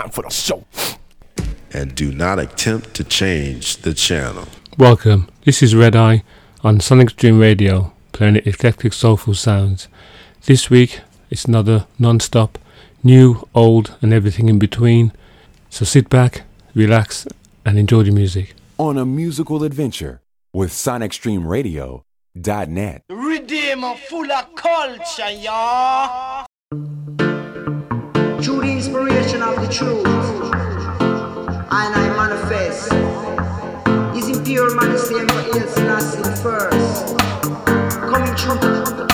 time for the show. And do not attempt to change the channel. Welcome. This is Red Eye on Sonic Stream Radio, playing eclectic soulful sounds. This week it's another non-stop, new, old, and everything in between. So sit back, relax, and enjoy the music. On a musical adventure with SonicStreamRadio.net. Redeemer full of culture, y'all. Inspiration of the truth, and I manifest. Is impure man the same for ill Selassie first. Coming true.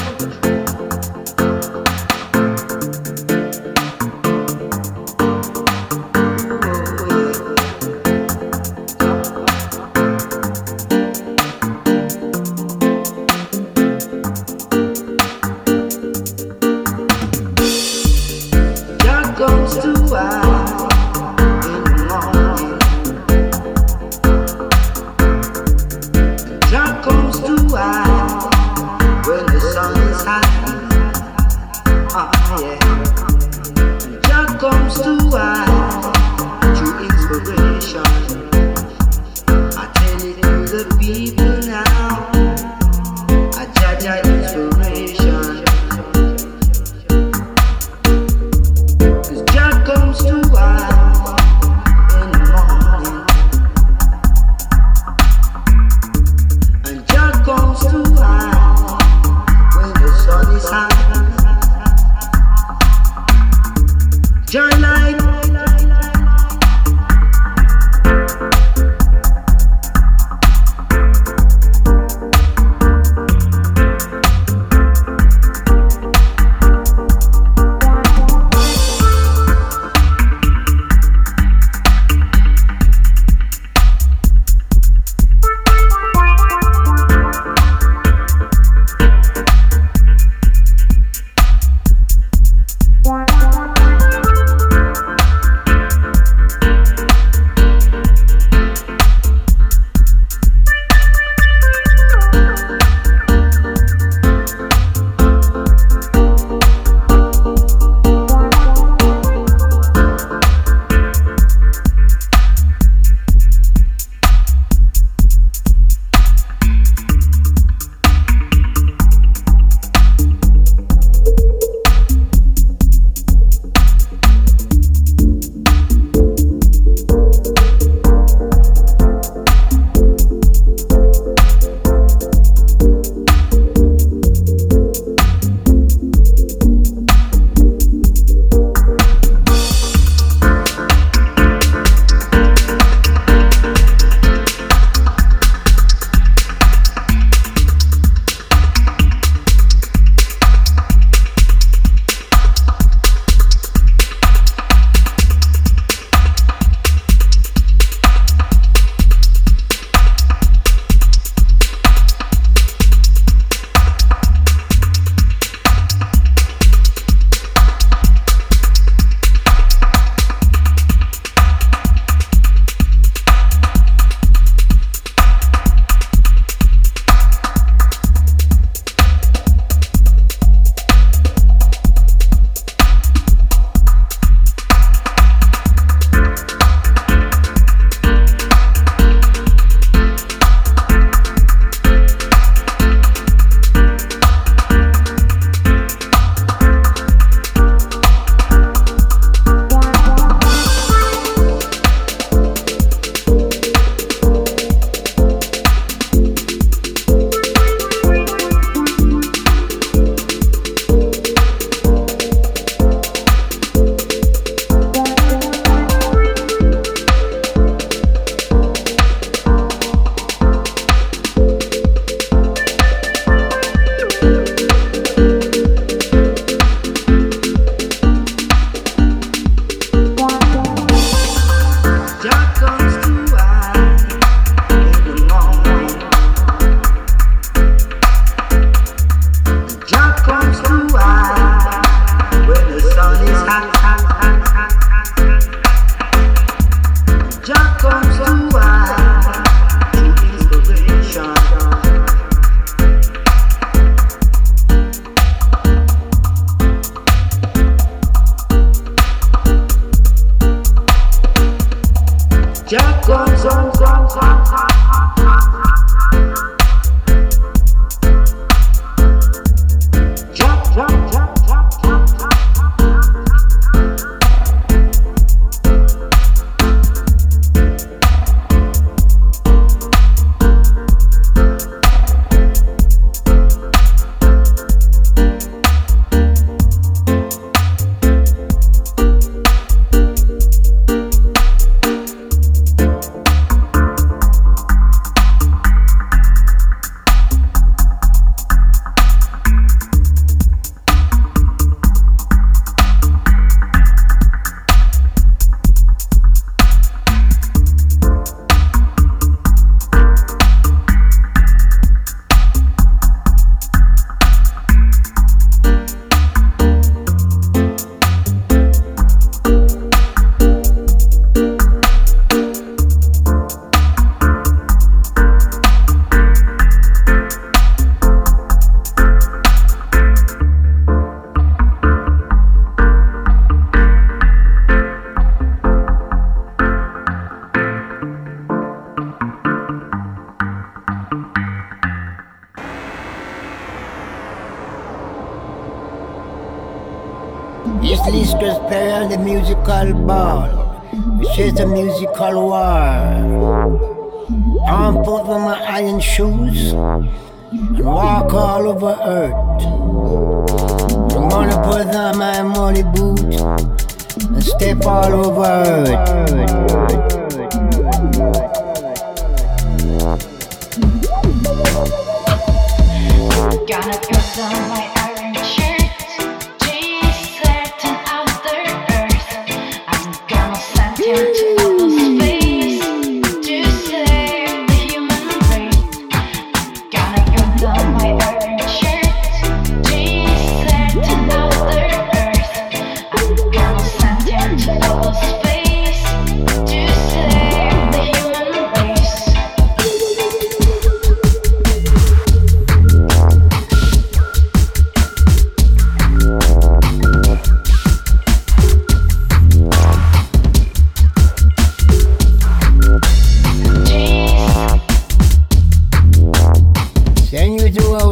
do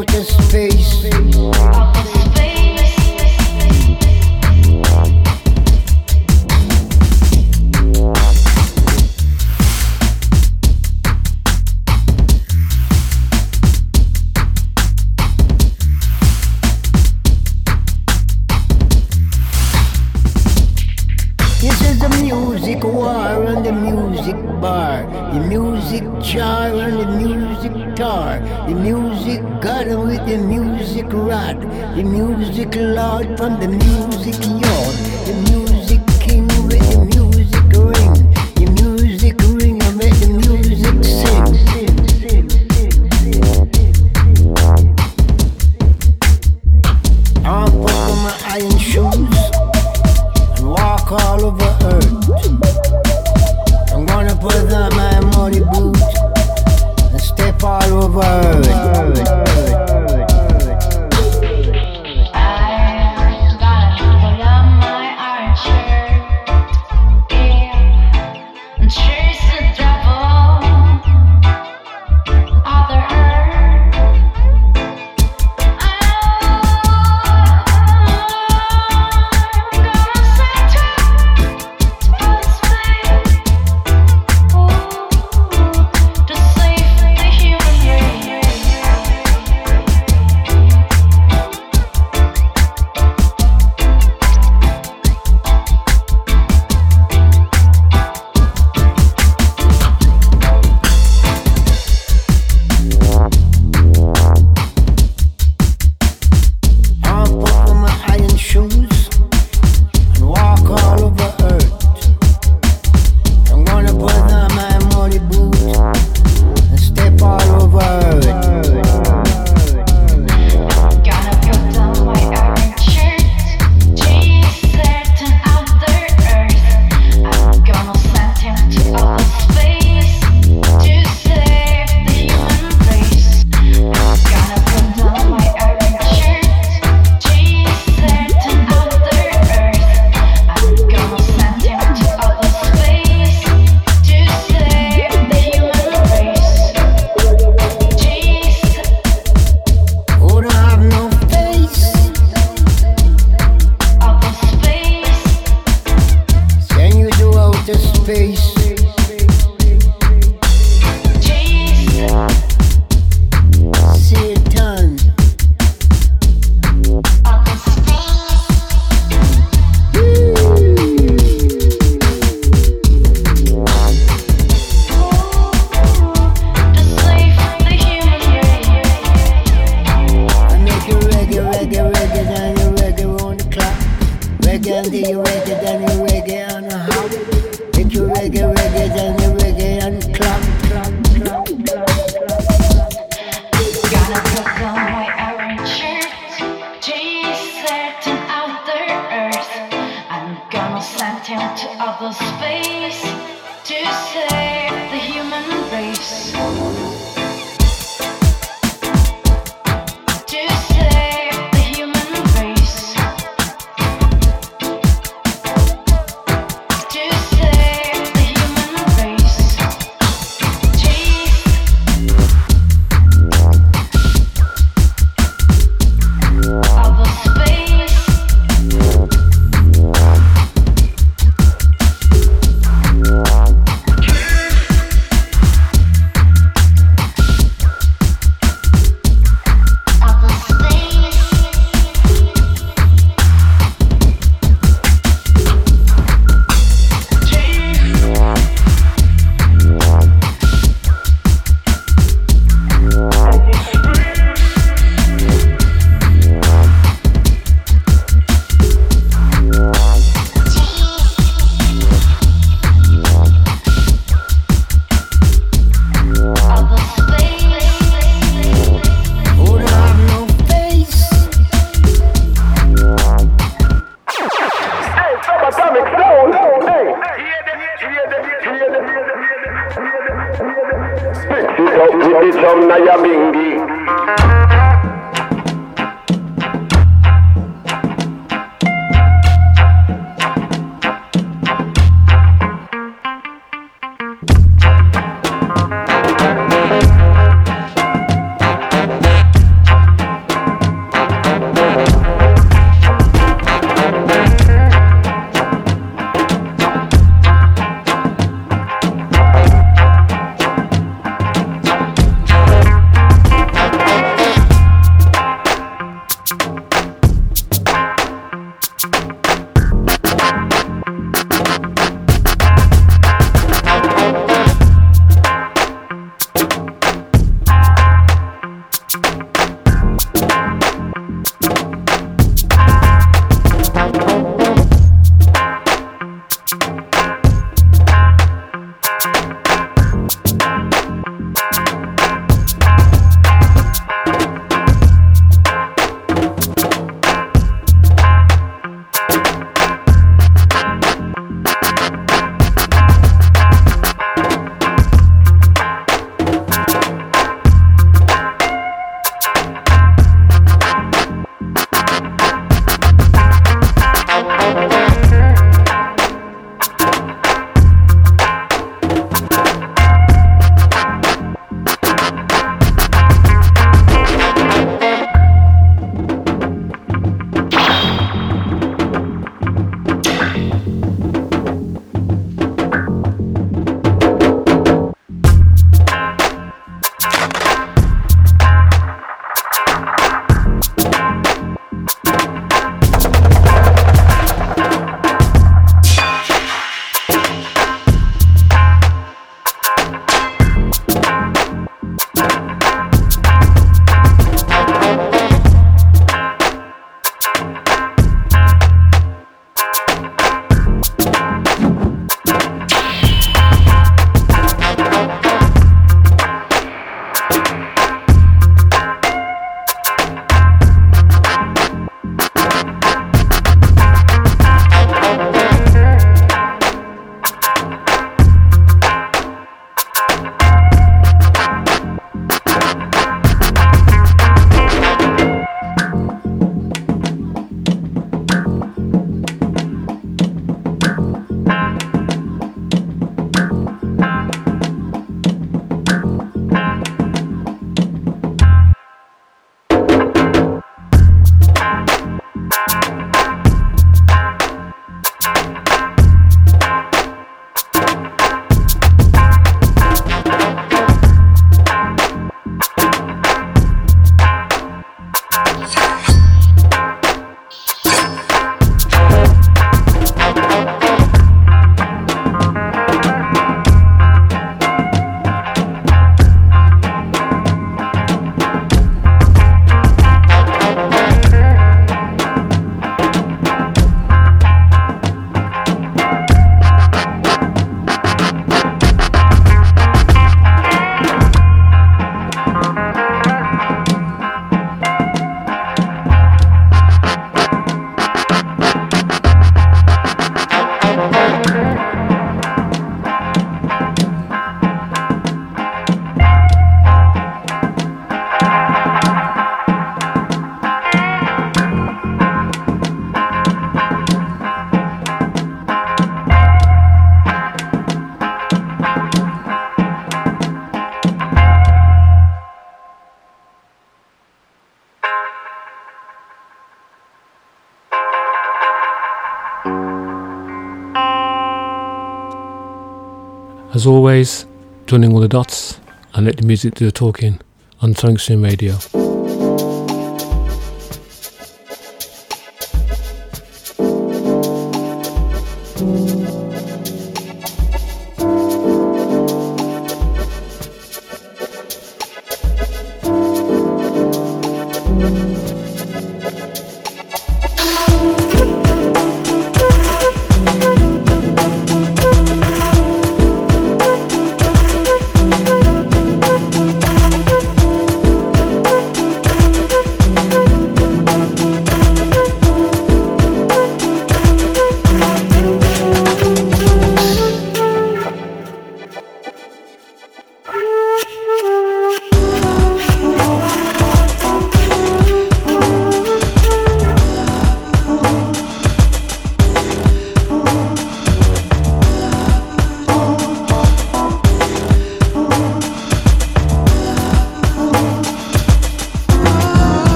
As always, joining all the dots and let the music do the talking on Sonic Radio.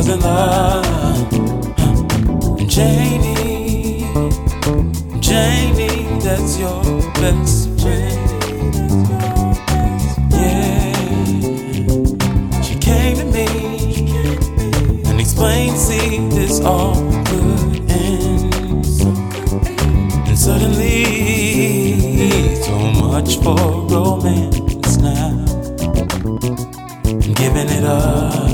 was in love. Jamie, Jamie, that's your best friend. Yeah, she came to me and explained, see, this all could end. And suddenly, so much for romance now. I'm giving it up.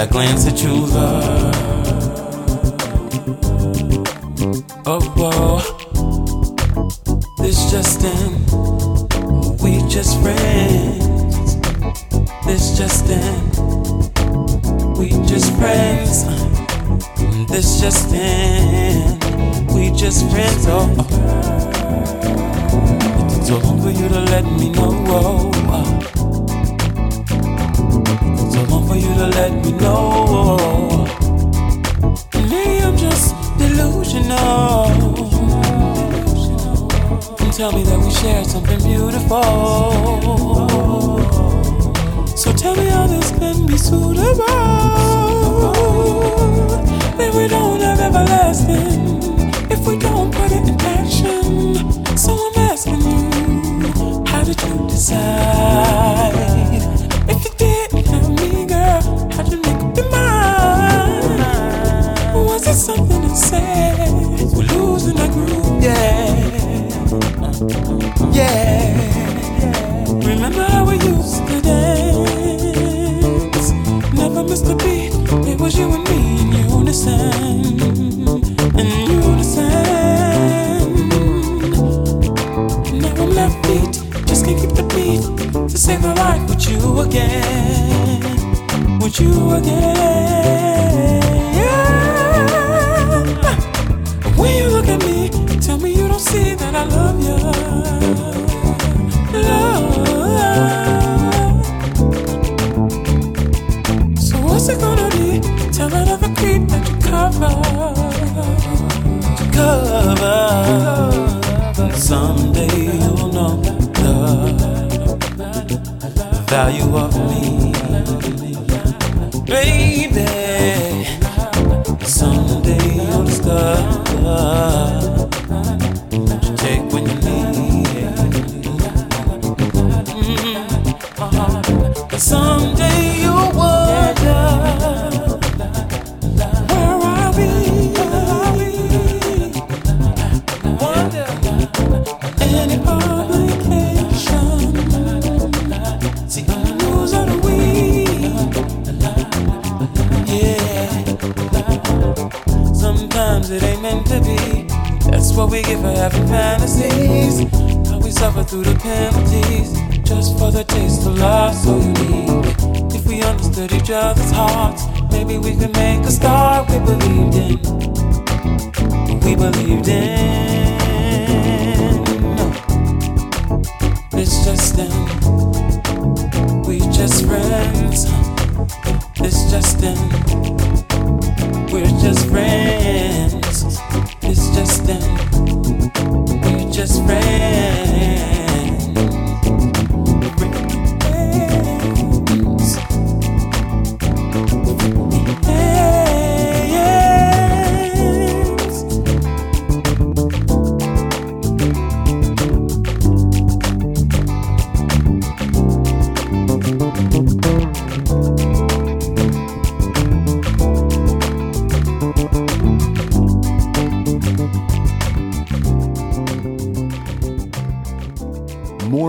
I glance at you, love.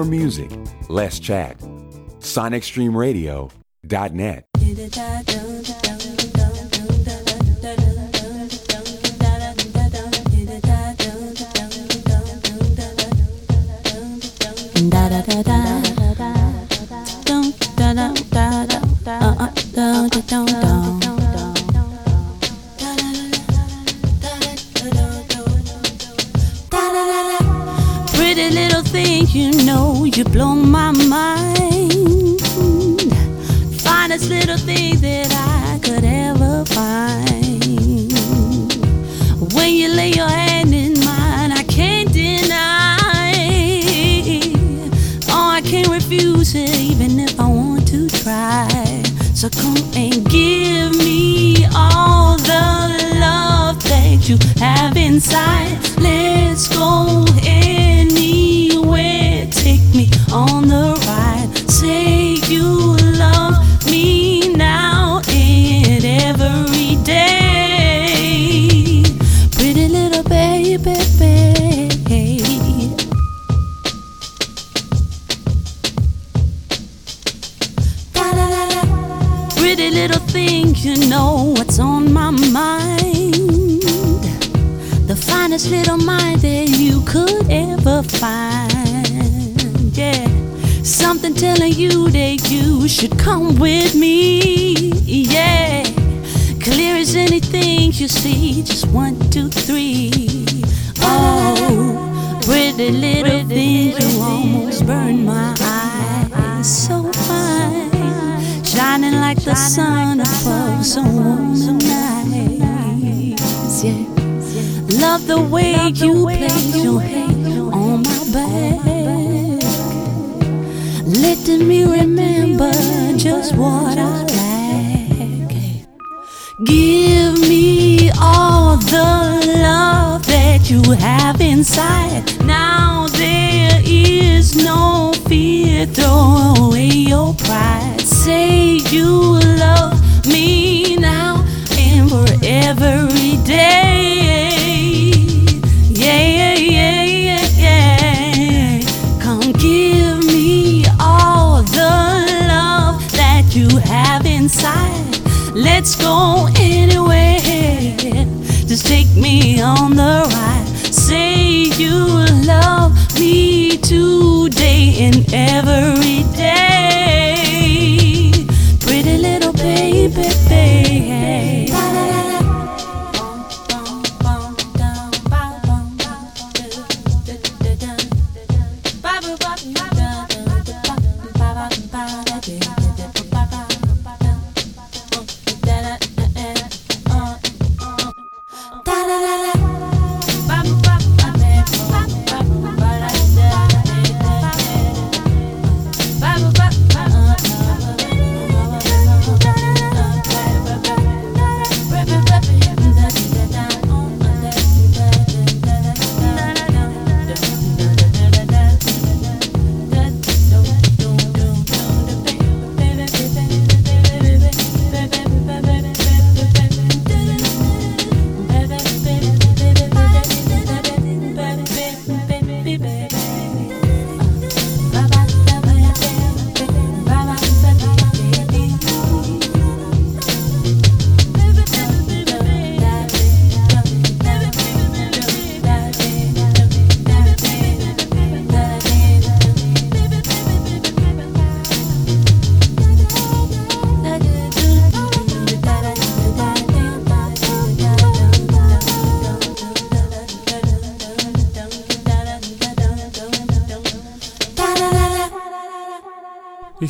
More music, less chat. SonicStreamRadio.net.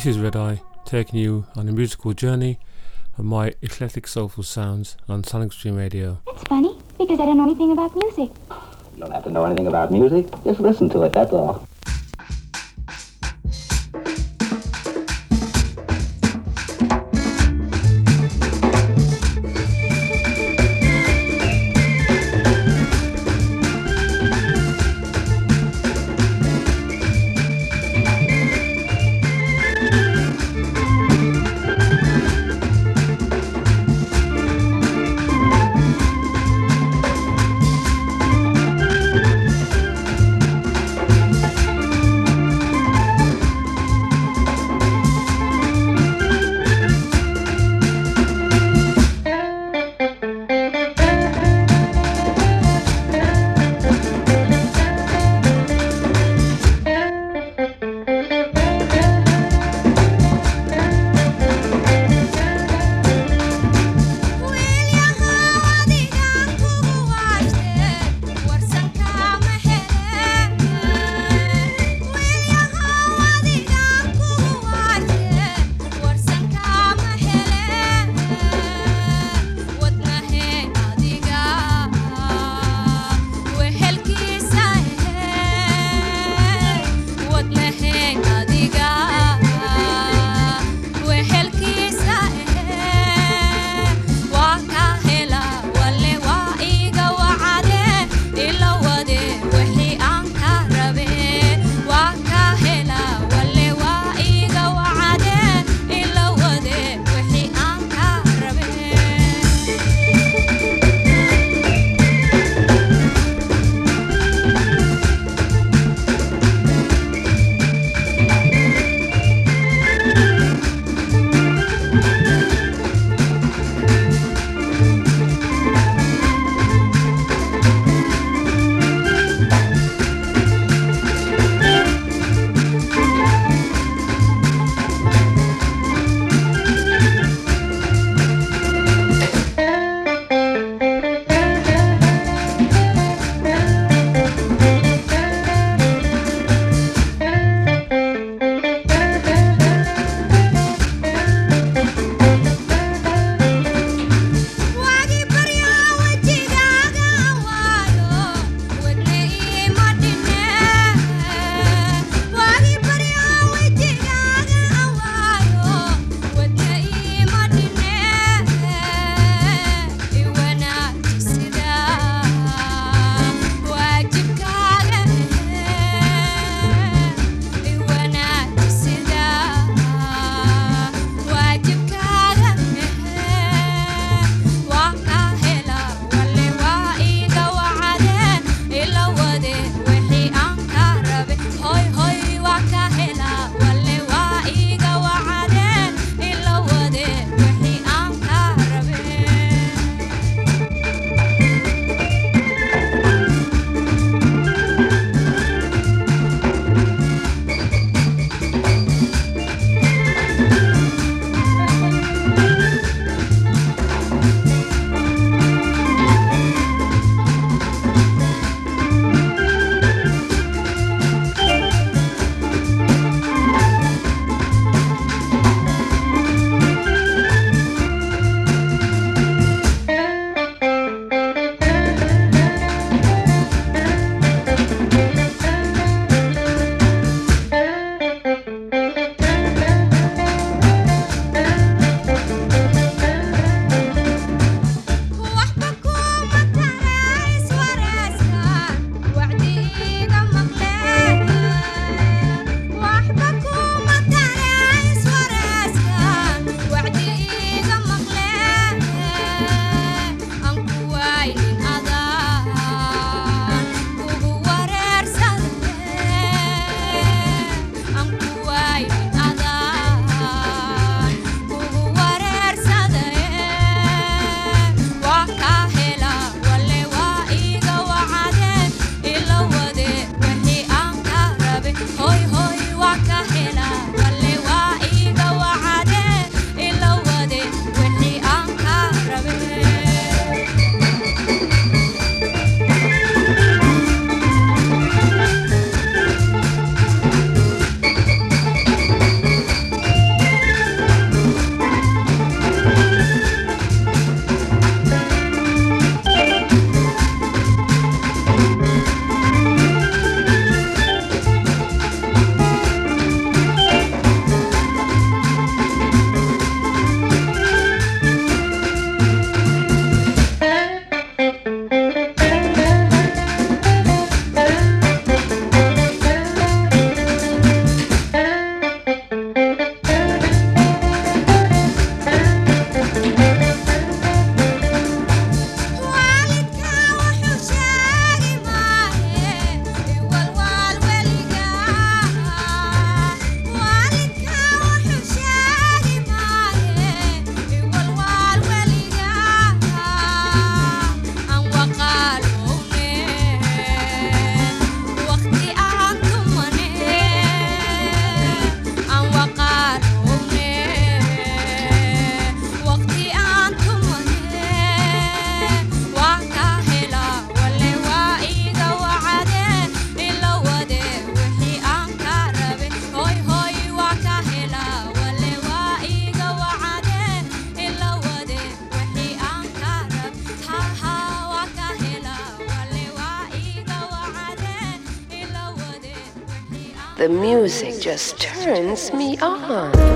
This is Red Eye, taking you on a musical journey of my eclectic soulful sounds on Sonic Stream Radio. That's funny, because I don't know anything about music. You don't have to know anything about music. Just listen to it, that's all. Just turns me on.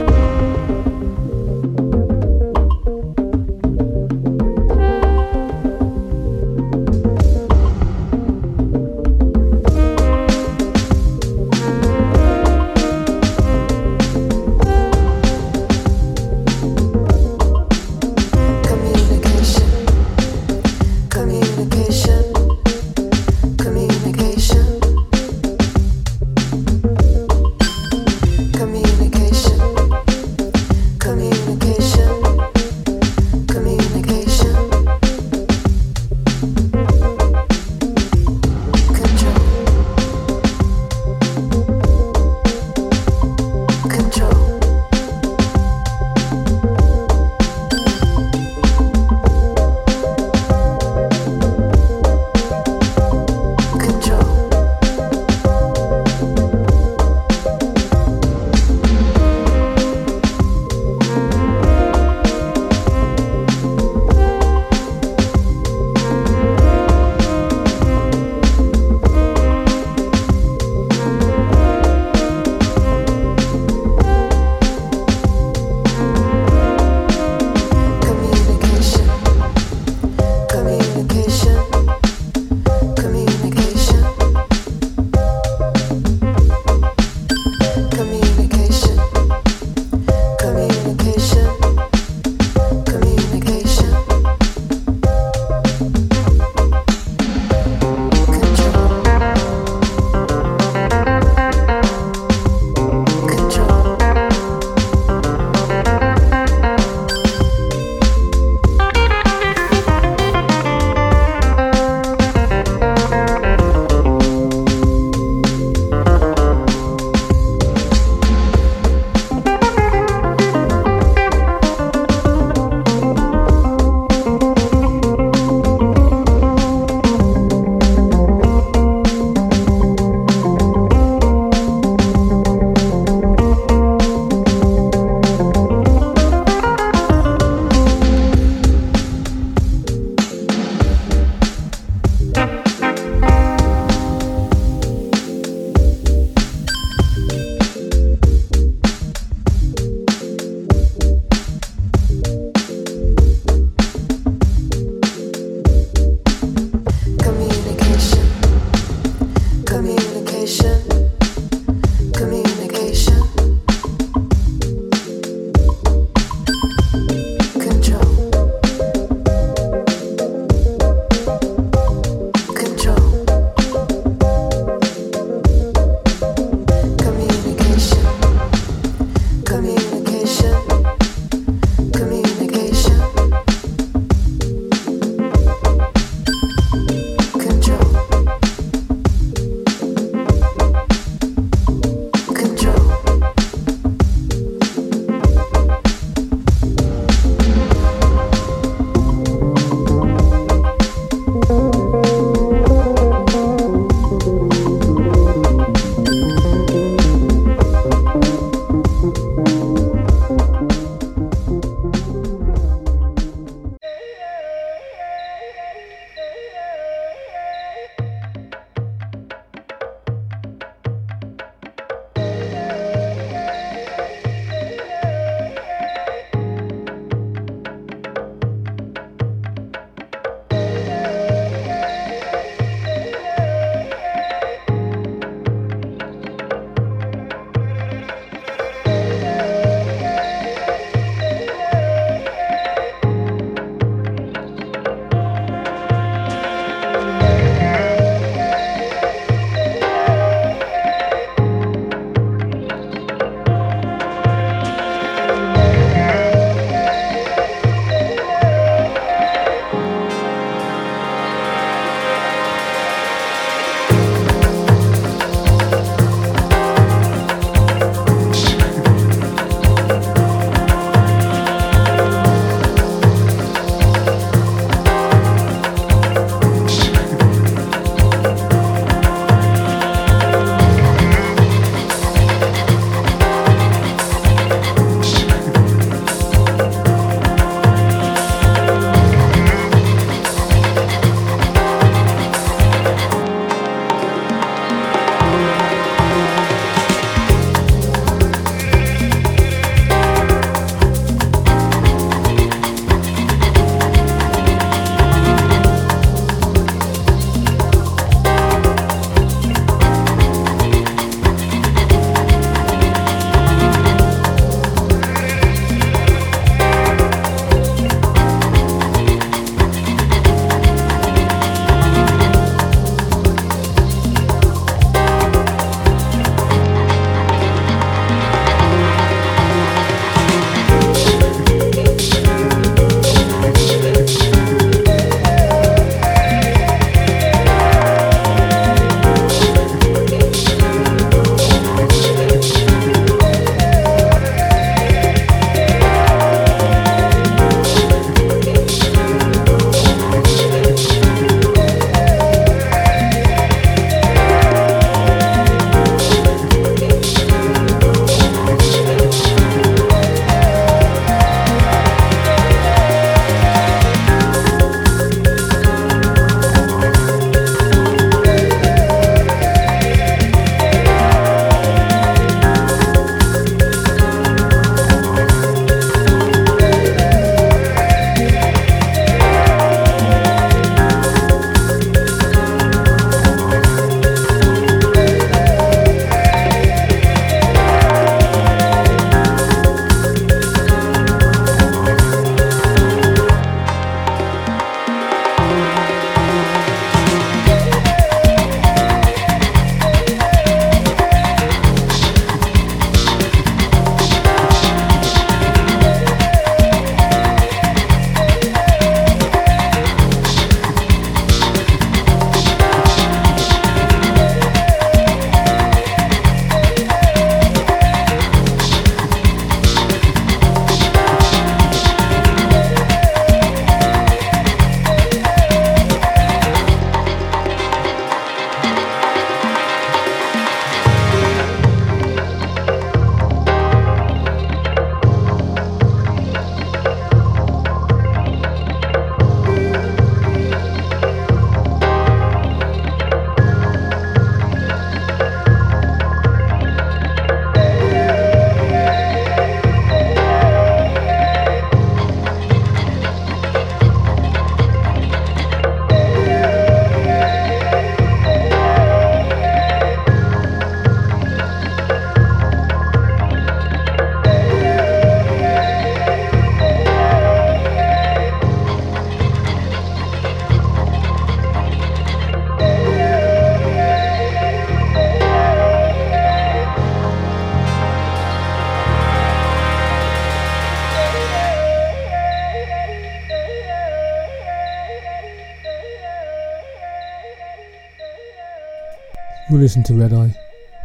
listen to Red Eye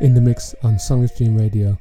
in the mix on Sonic Dream Radio.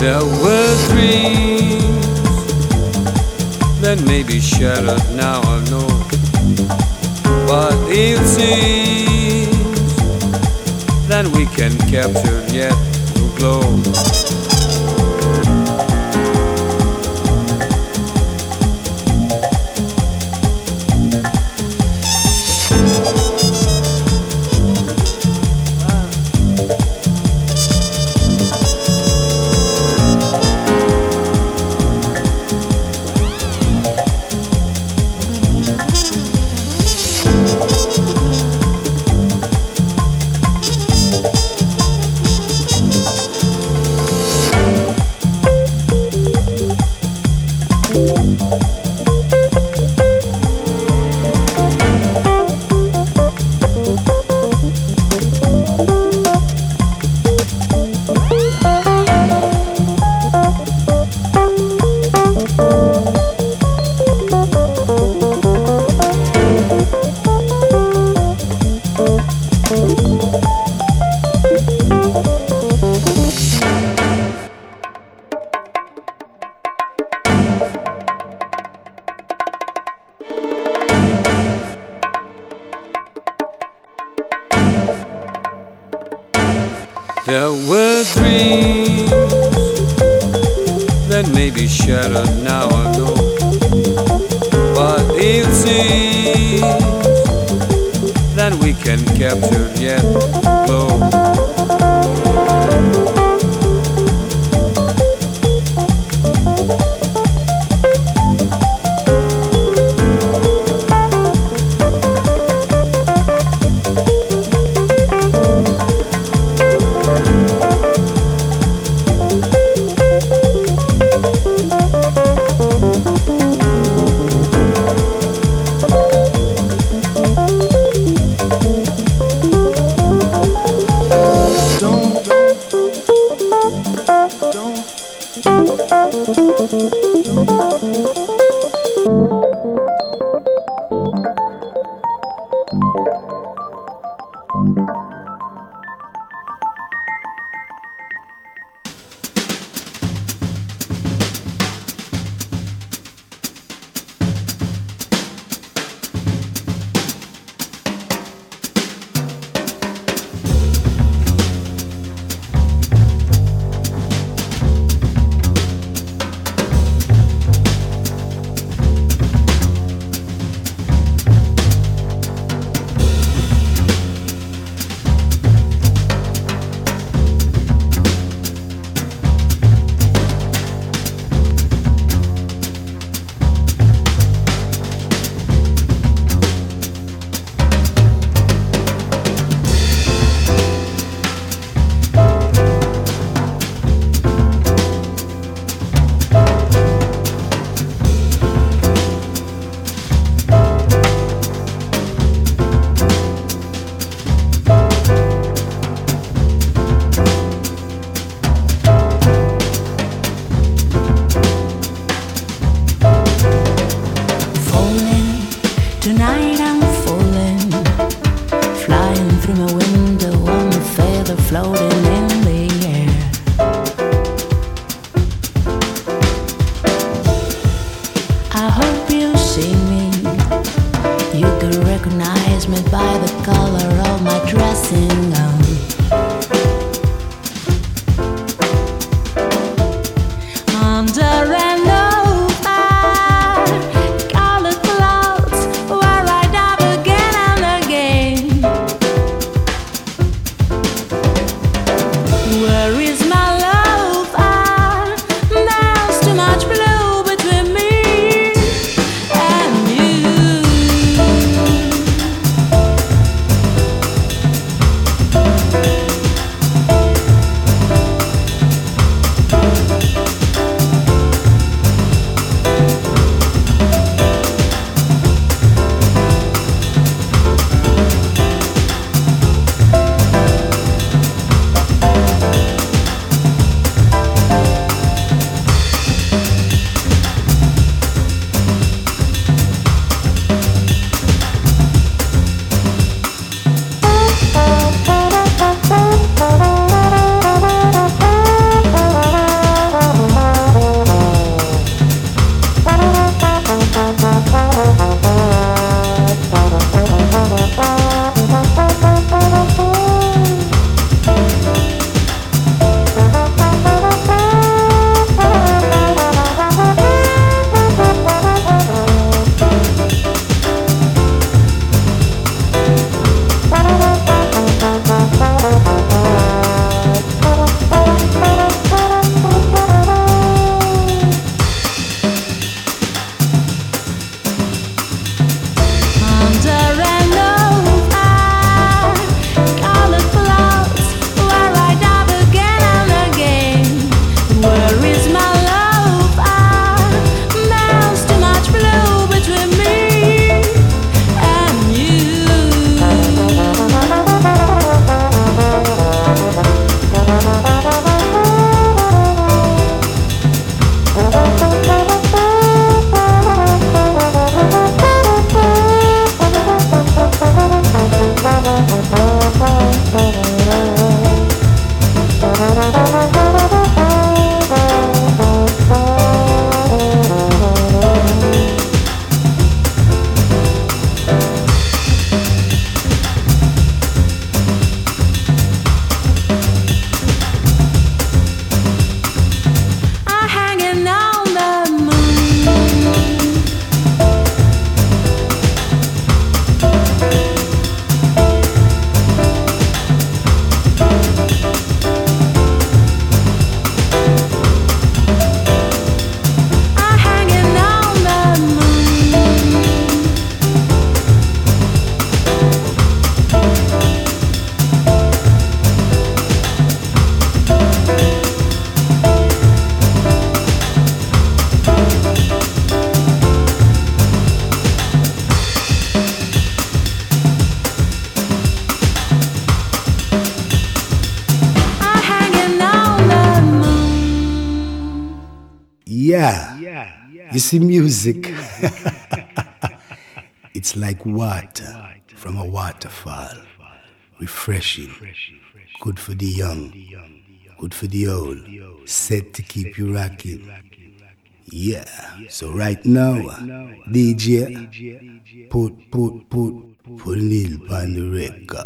There were dreams that may be shattered now, I know. But it seems that we can capture yet to glow. I hope you see me. You could recognize me by the color of my dressing. See, music, it's like water from a waterfall. Refreshing. Good for the young. Good for the old. Set to keep you rocking. Yeah. So right now, uh, DJ, put, put, put, put Neil on the record.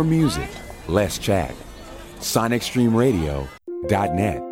More music, less chat. SonicStreamRadio.net.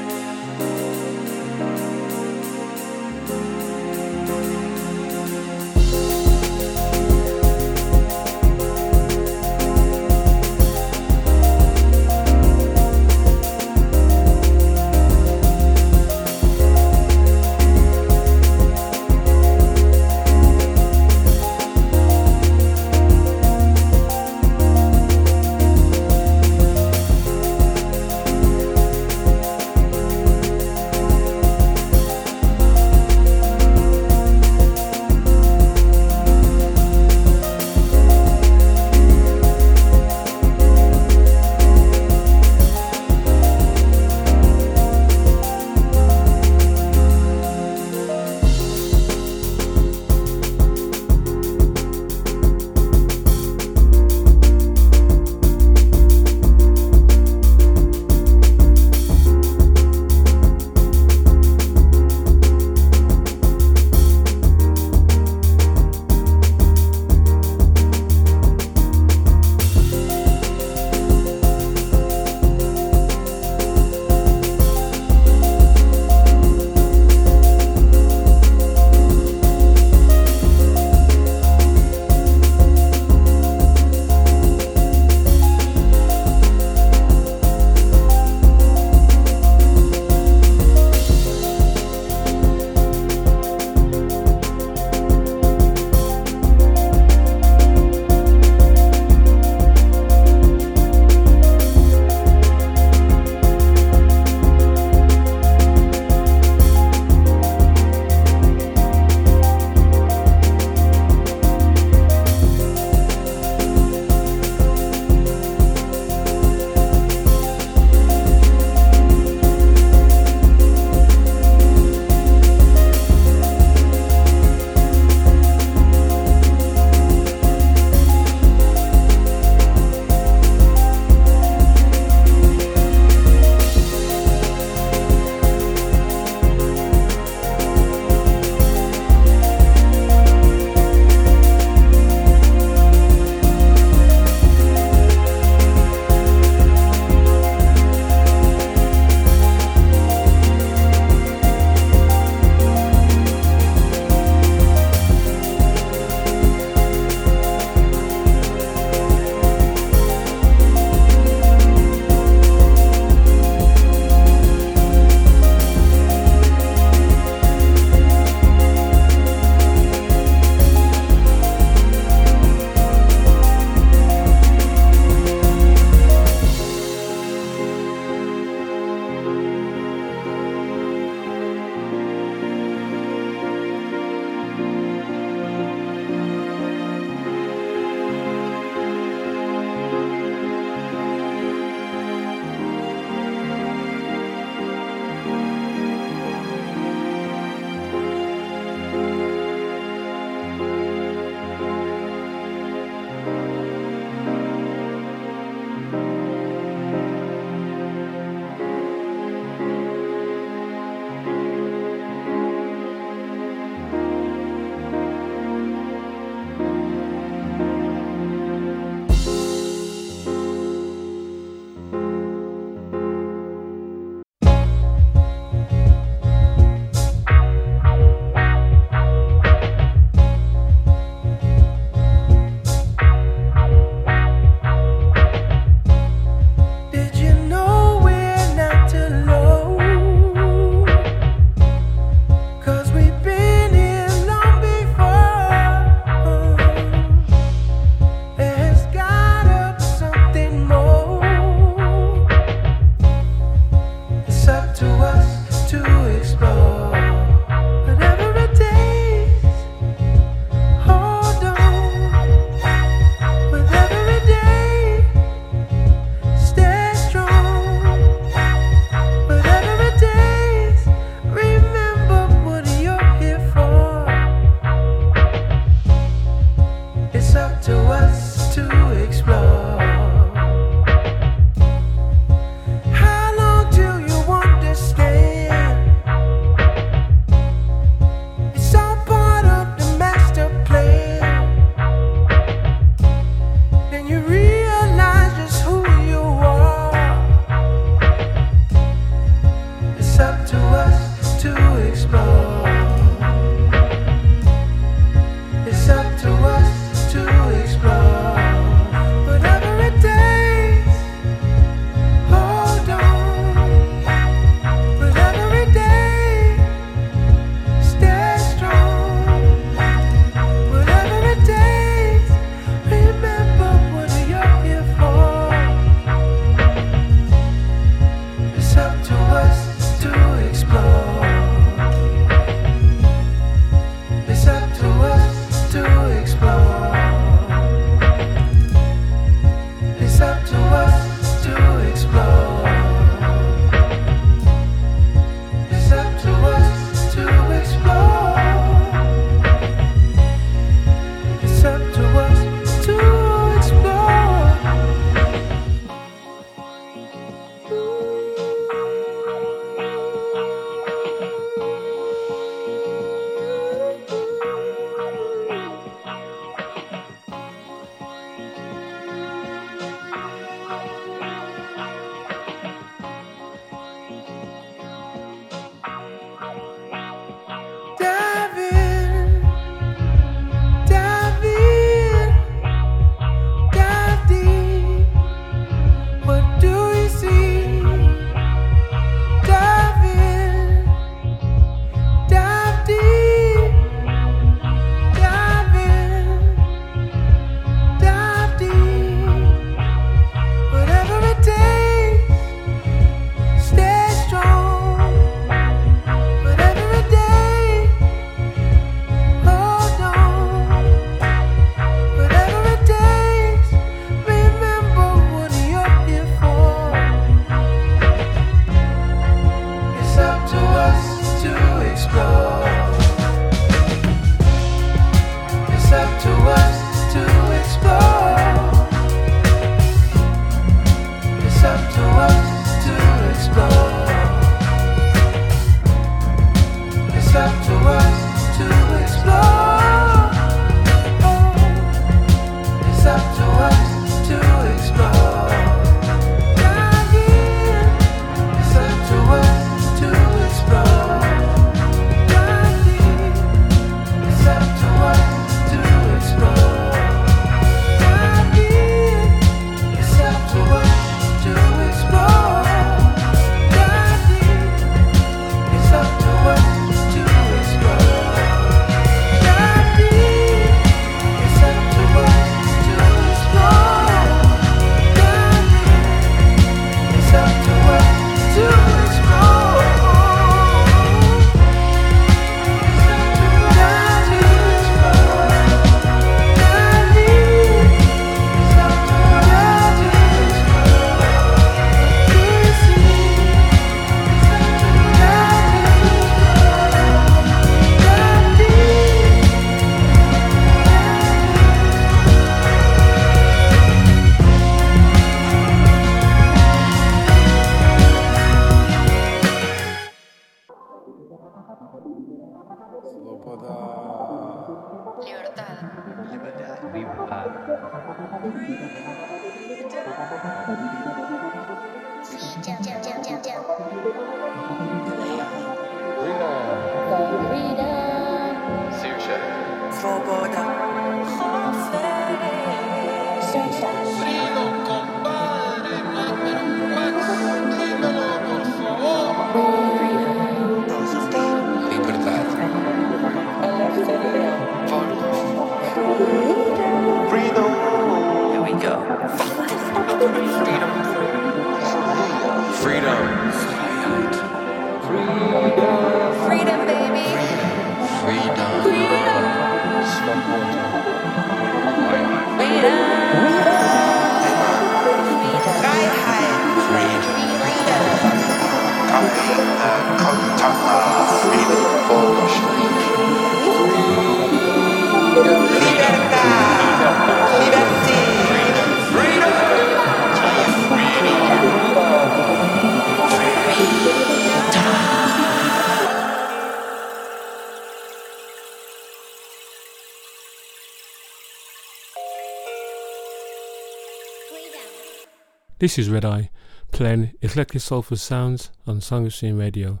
This is Red Eye, playing eclectic soulful sounds on Sonic Stream Radio,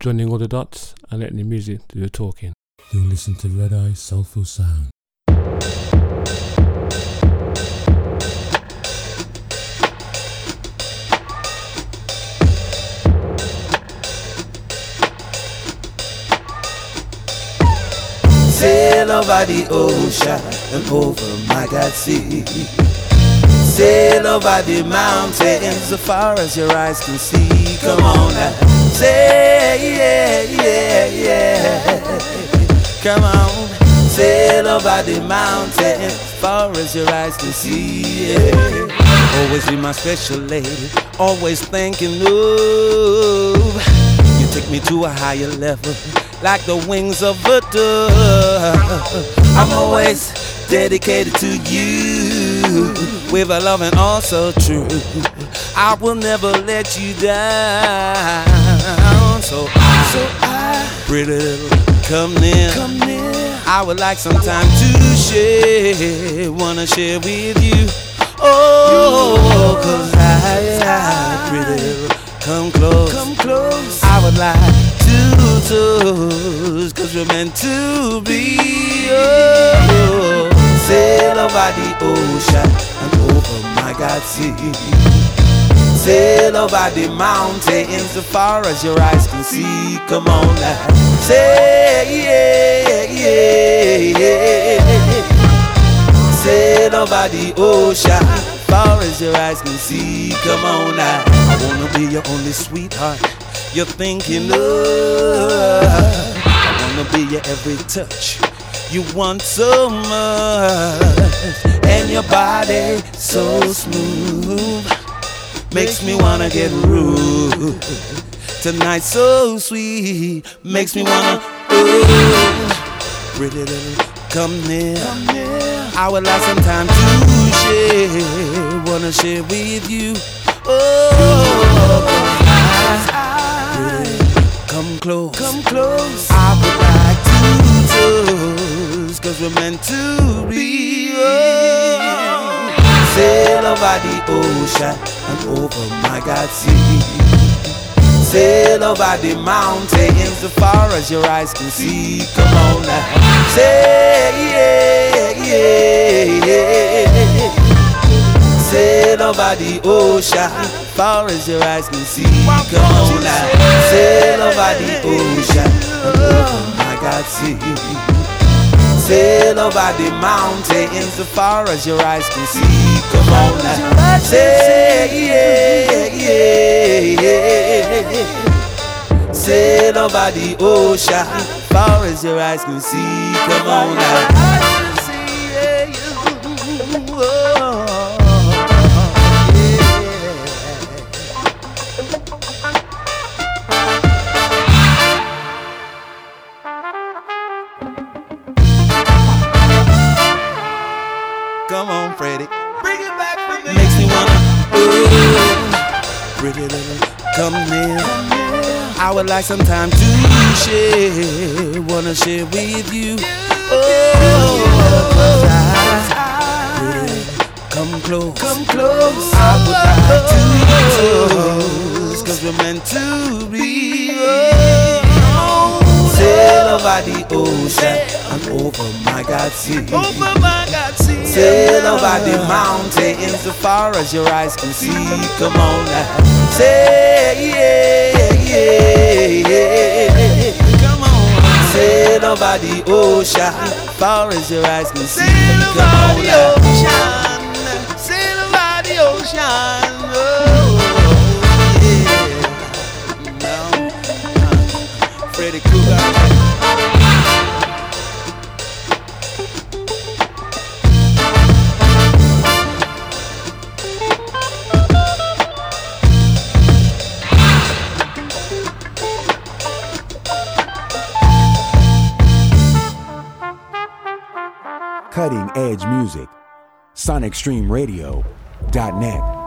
joining all the dots and letting the music do the talking. You listen to Red Eye Soulful Sound. Sail over the ocean and over my God sea. Sail over the mountains as far as your eyes can see. Come on now. Say yeah, yeah, yeah. Come on. Sail over the mountains as far as your eyes can see. Yeah. Always be my special lady. Always thinking of. You take me to a higher level like the wings of a dove. I'm always dedicated to you with a love and also true. I will never let you down. So I, so I pretty little, come near. Come near. I would like some time to share, wanna share with you. Oh, cause I, I pretty little, come close. Come close. I would like to toes, cause we're meant to be. Oh, sail over the ocean over my God sea. Sail over the mountains as far as your eyes can see. Come on now. Say yeah, yeah, yeah. Sail over the ocean far as your eyes can see. Come on now. I wanna be your only sweetheart you're thinking of. I wanna be your every touch. You want so much, and your body so smooth makes me wanna get rude. Tonight so sweet makes me wanna ooh, pretty little come near. I would like some time to share, wanna share with you. Oh. Come close, come close. I would like to touch, cause we're meant to be. Oh. Sail over the ocean and over my God's sea. Sail over the mountains as far as your eyes can see. Come on now. Say yeah, yeah, yeah. Sail over the ocean, far as your eyes can see. Come on now, sail over the ocean, oh my God, see. Sail over the mountains, as far as your eyes can see. Come on now, say yeah, yeah, yeah. Sail over the ocean, far as your eyes can see. Come on now. Pretty little, come near. I would like some time to share, wanna share with you. Oh, I, come close, come close. I would like to touch, cause we're meant to be. Sail over the ocean and over my God sea. Sail over the mountains as far as your eyes can see. Come on now. Say yeah, yeah, yeah. Come on. Sail over the ocean far as your eyes can see. Come on now. Edge music. SonicStreamRadio.net.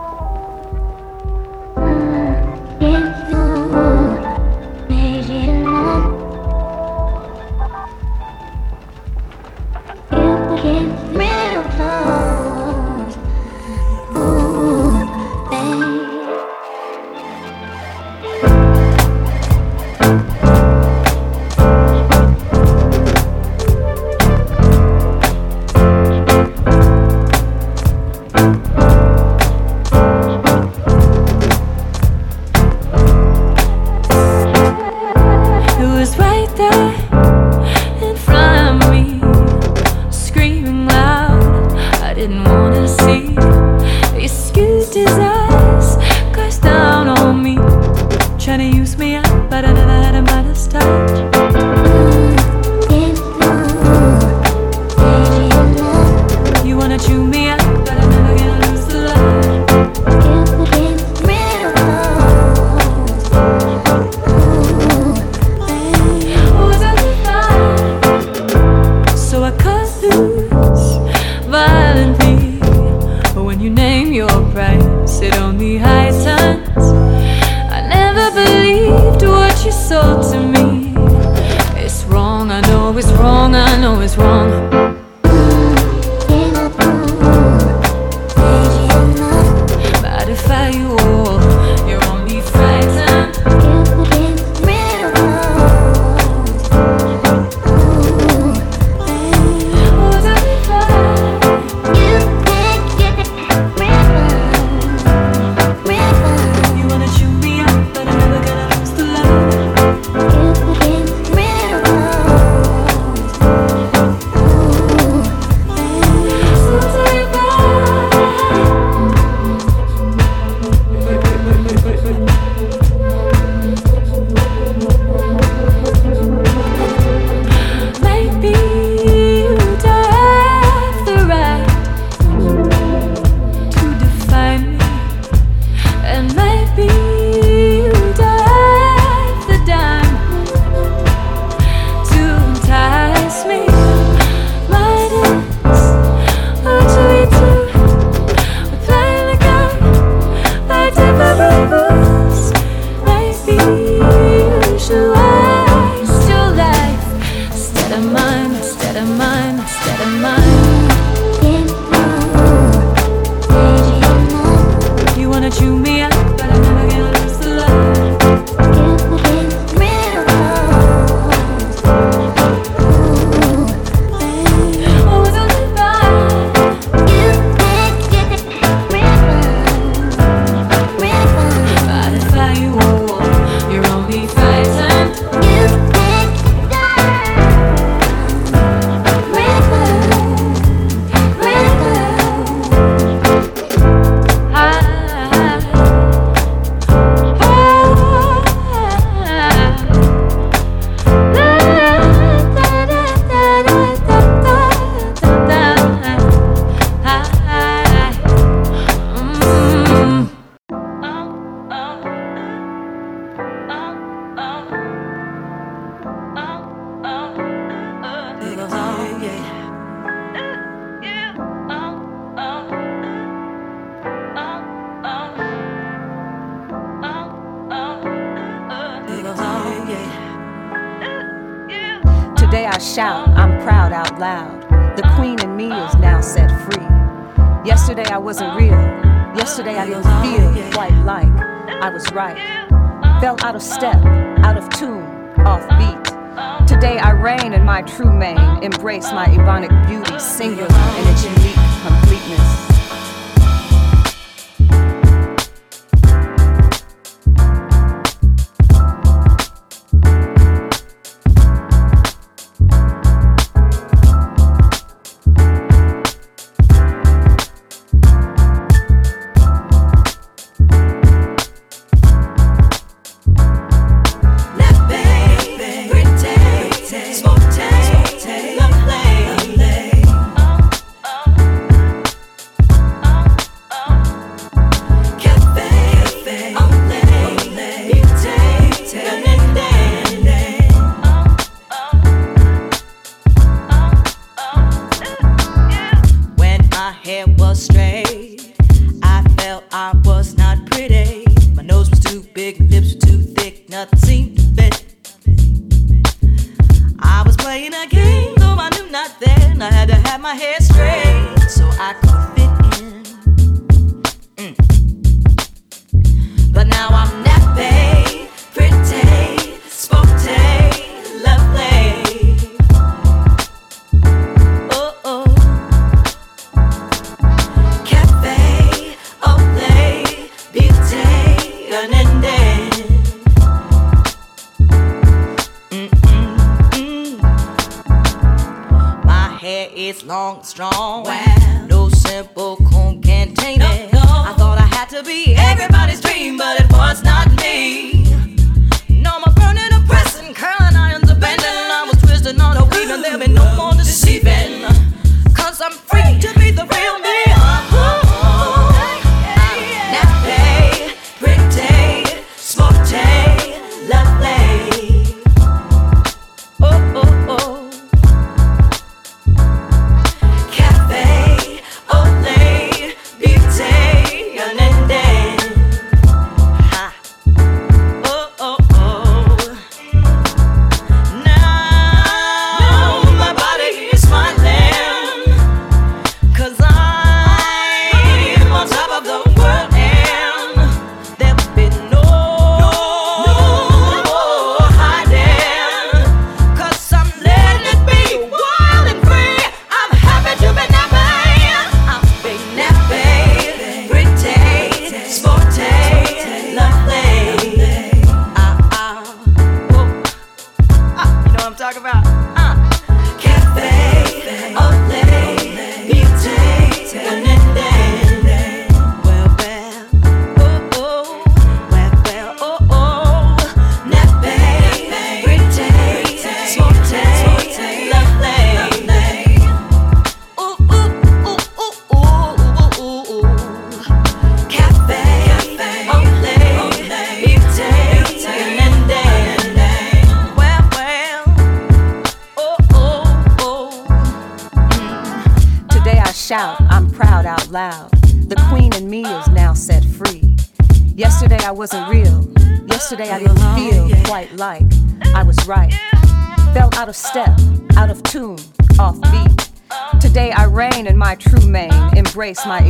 Smile. my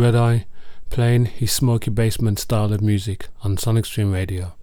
Red Eye, playing his smoky basement style of music on Sonic Stream Radio.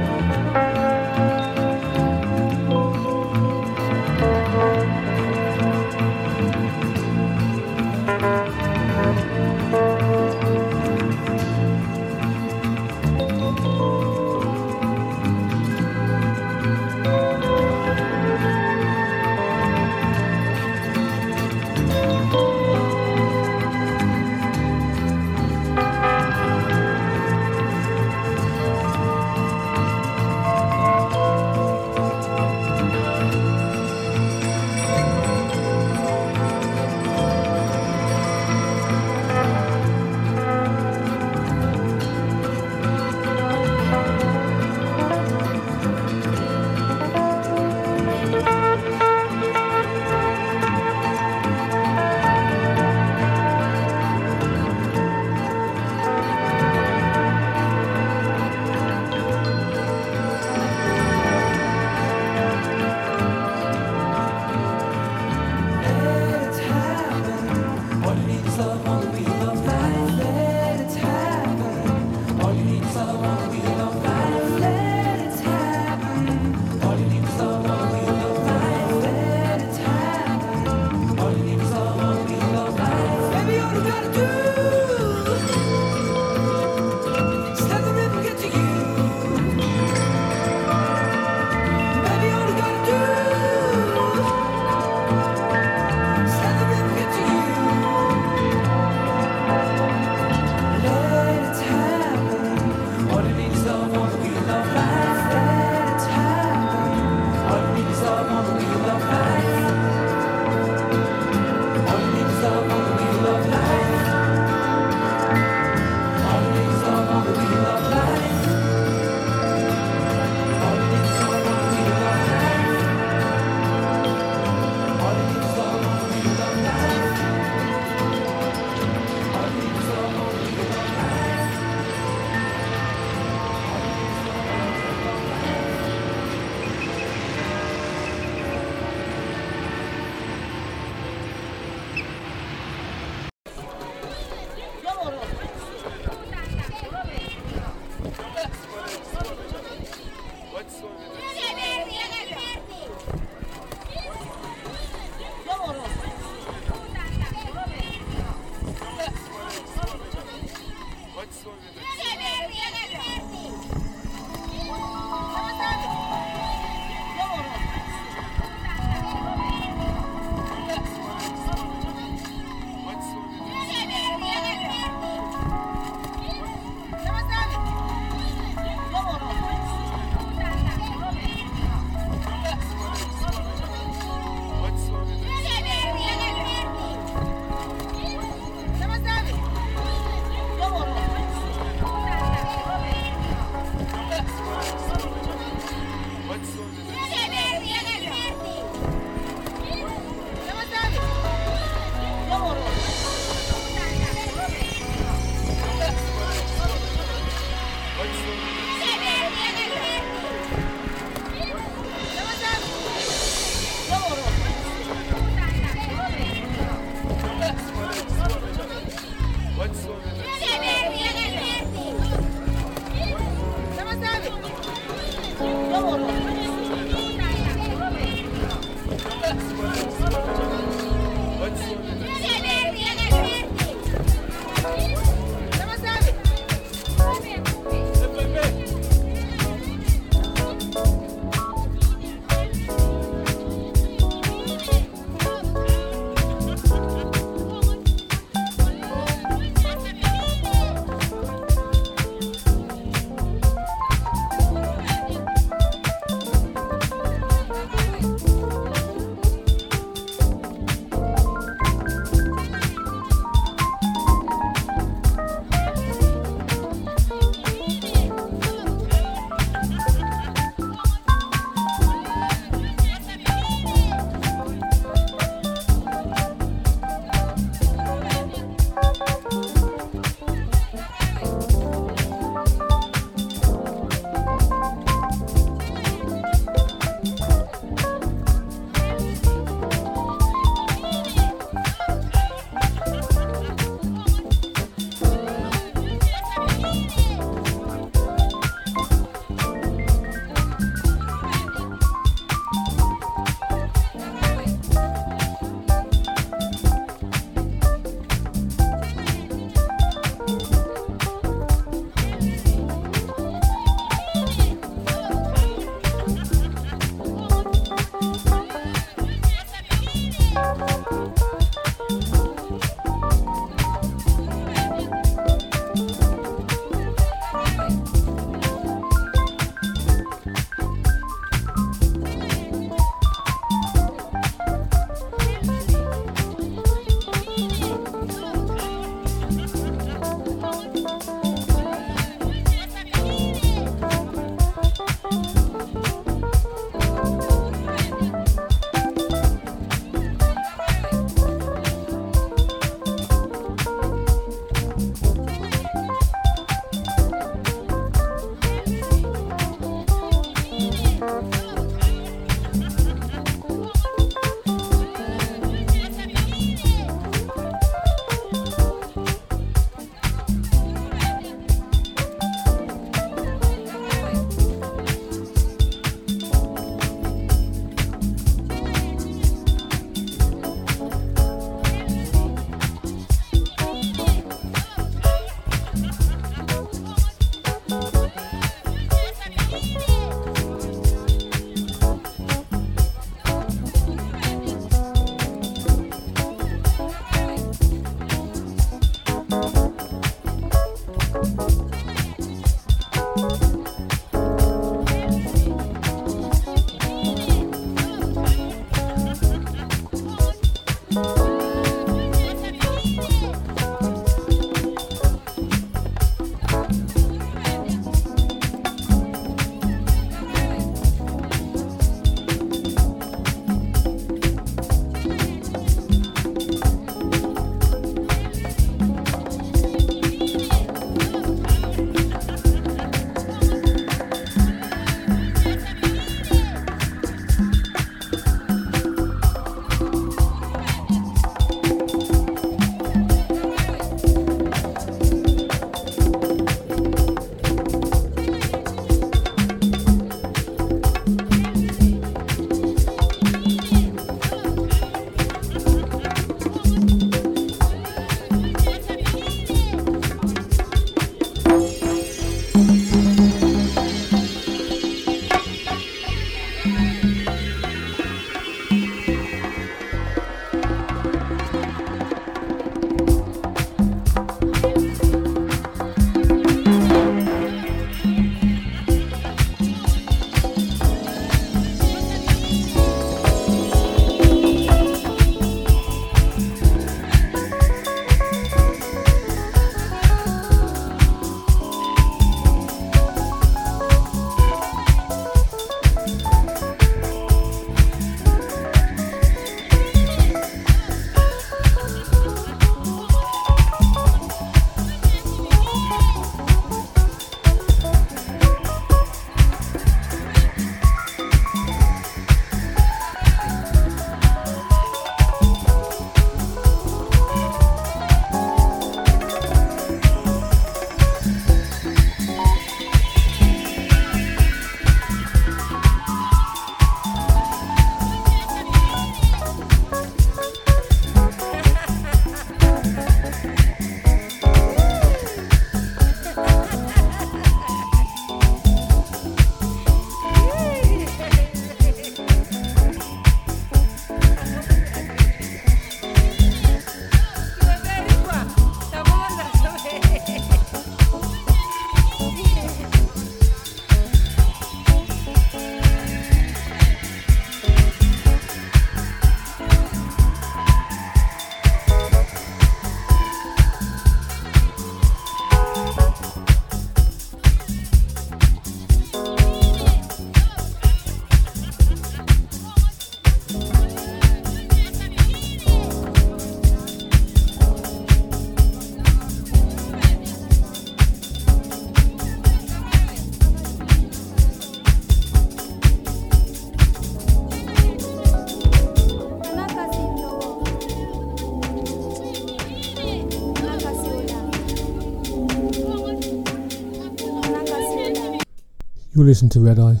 You listen to Red Eye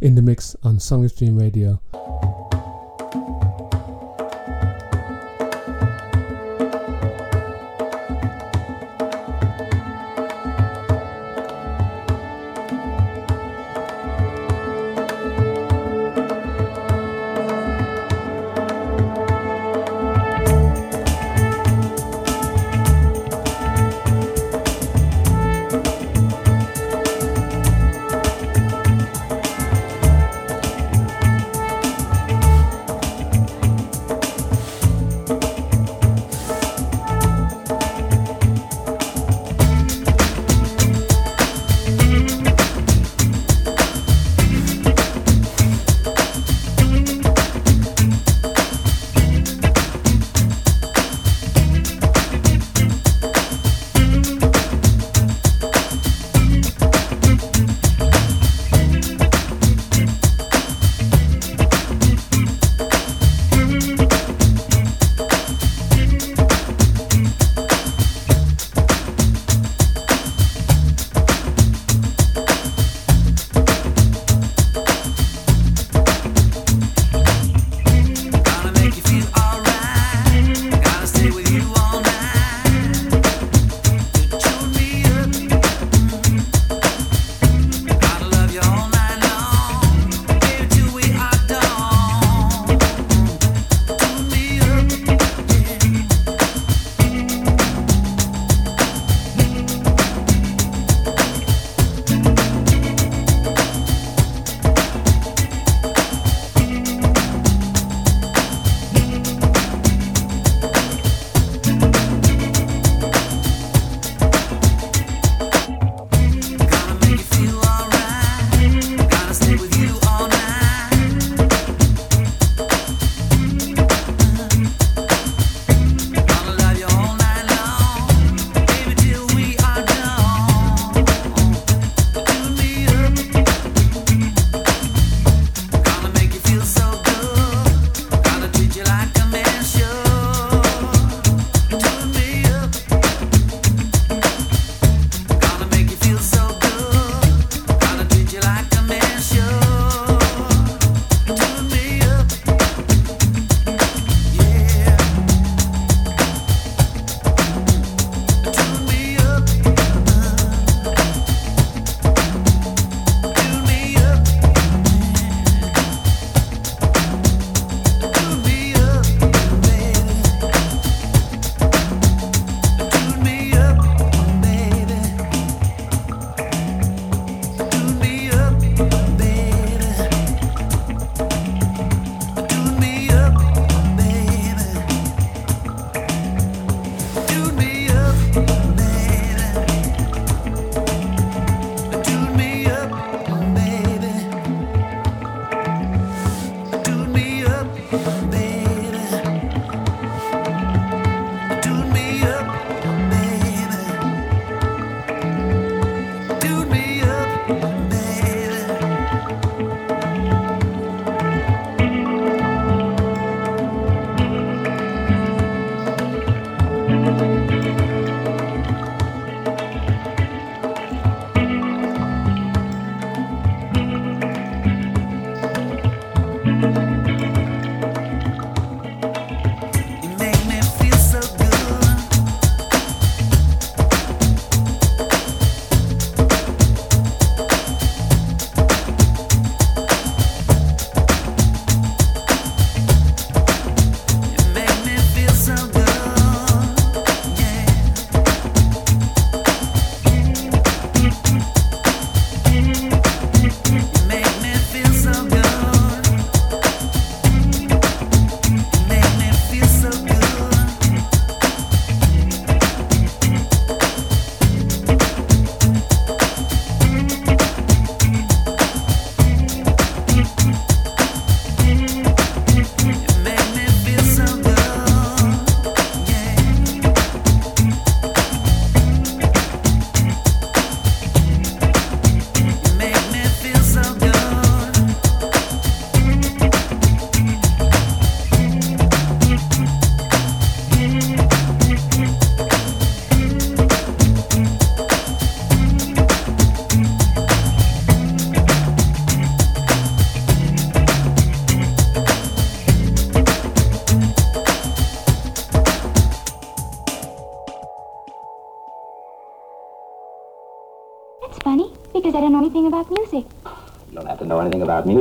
in the mix on Sonic Stream Radio.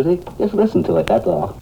Music. Just listen to it, that's all.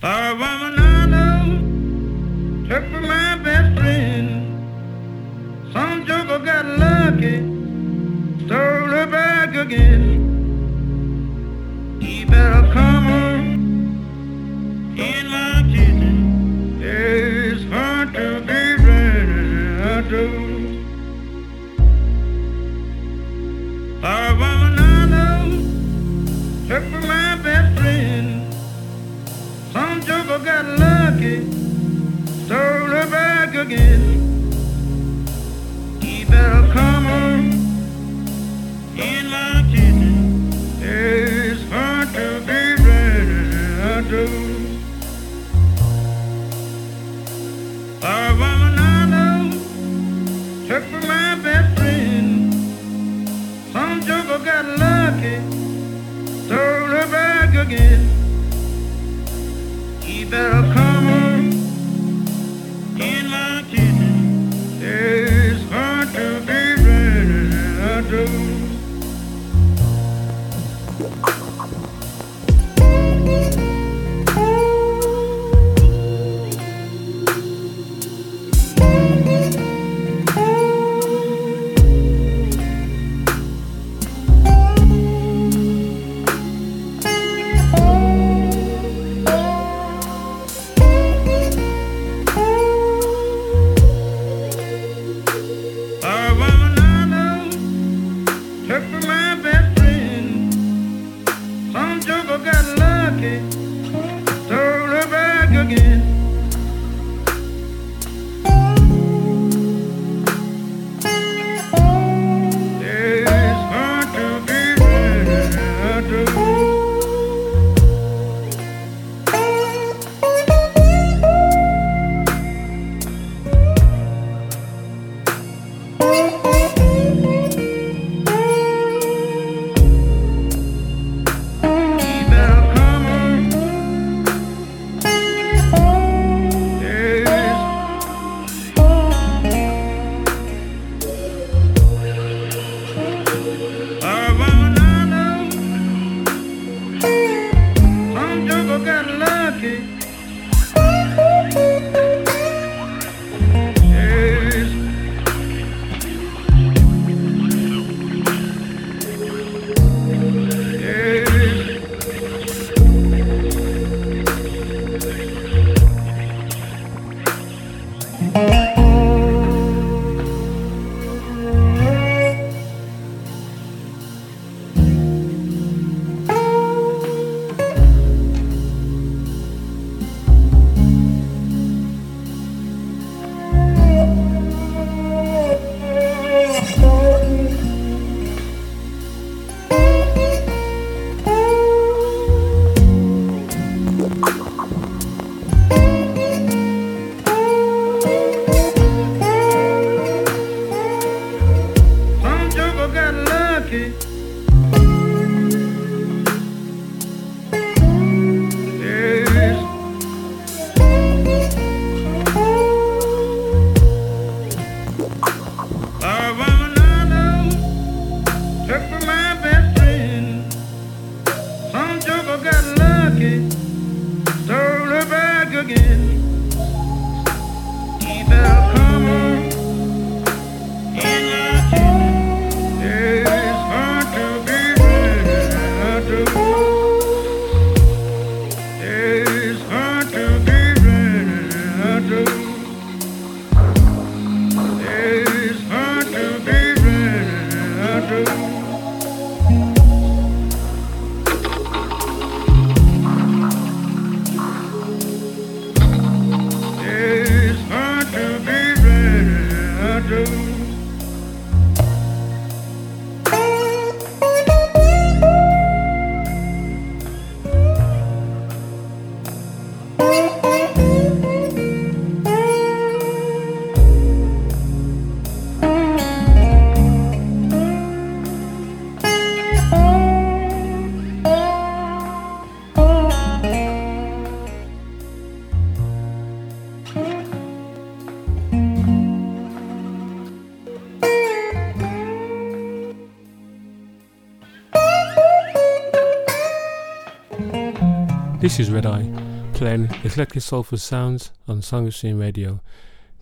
Is Red Eye, playing eclectic soulful sounds on Sonic Stream Radio,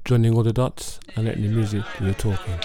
joining all the dots and letting the music do the talking.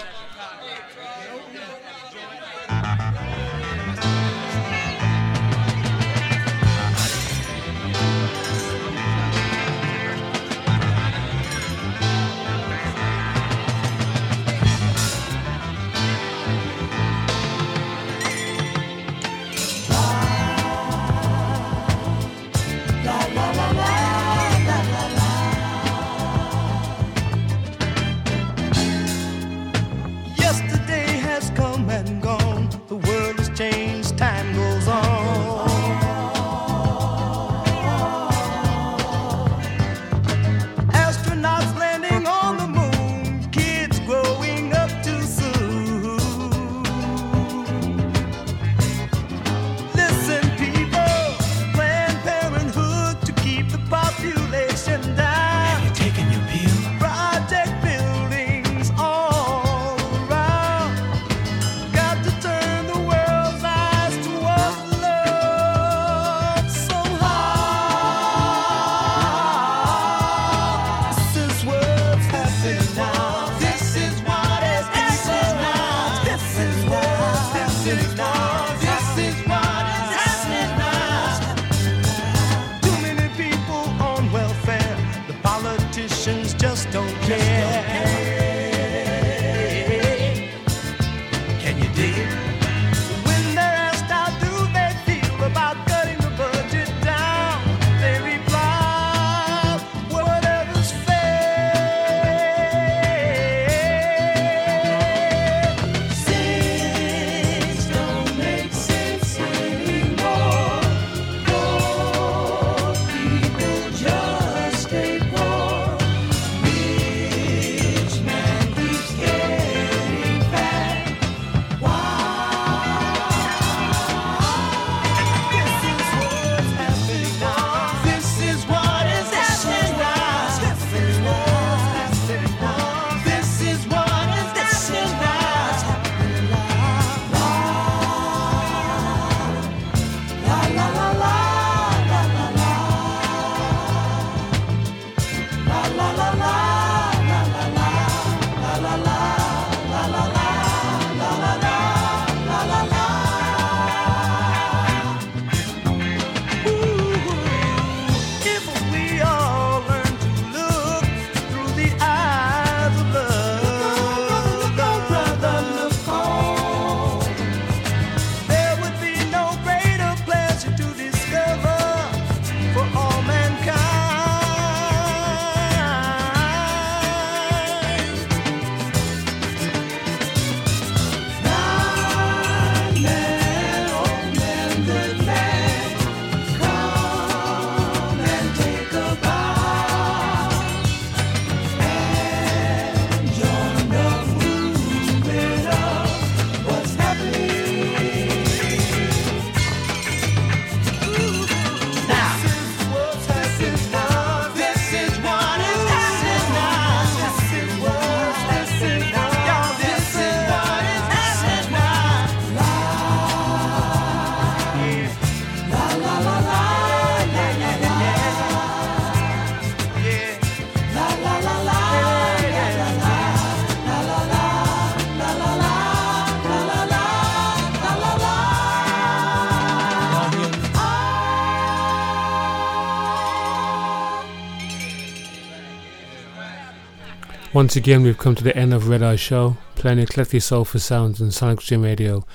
Once again, we've come to the end of Red Eye Show, playing eclectic for sounds and Sonic Stream Radio.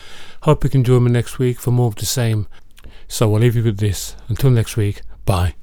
Hope you can join me next week for more of the same. So I'll leave you with this. Until next week, bye.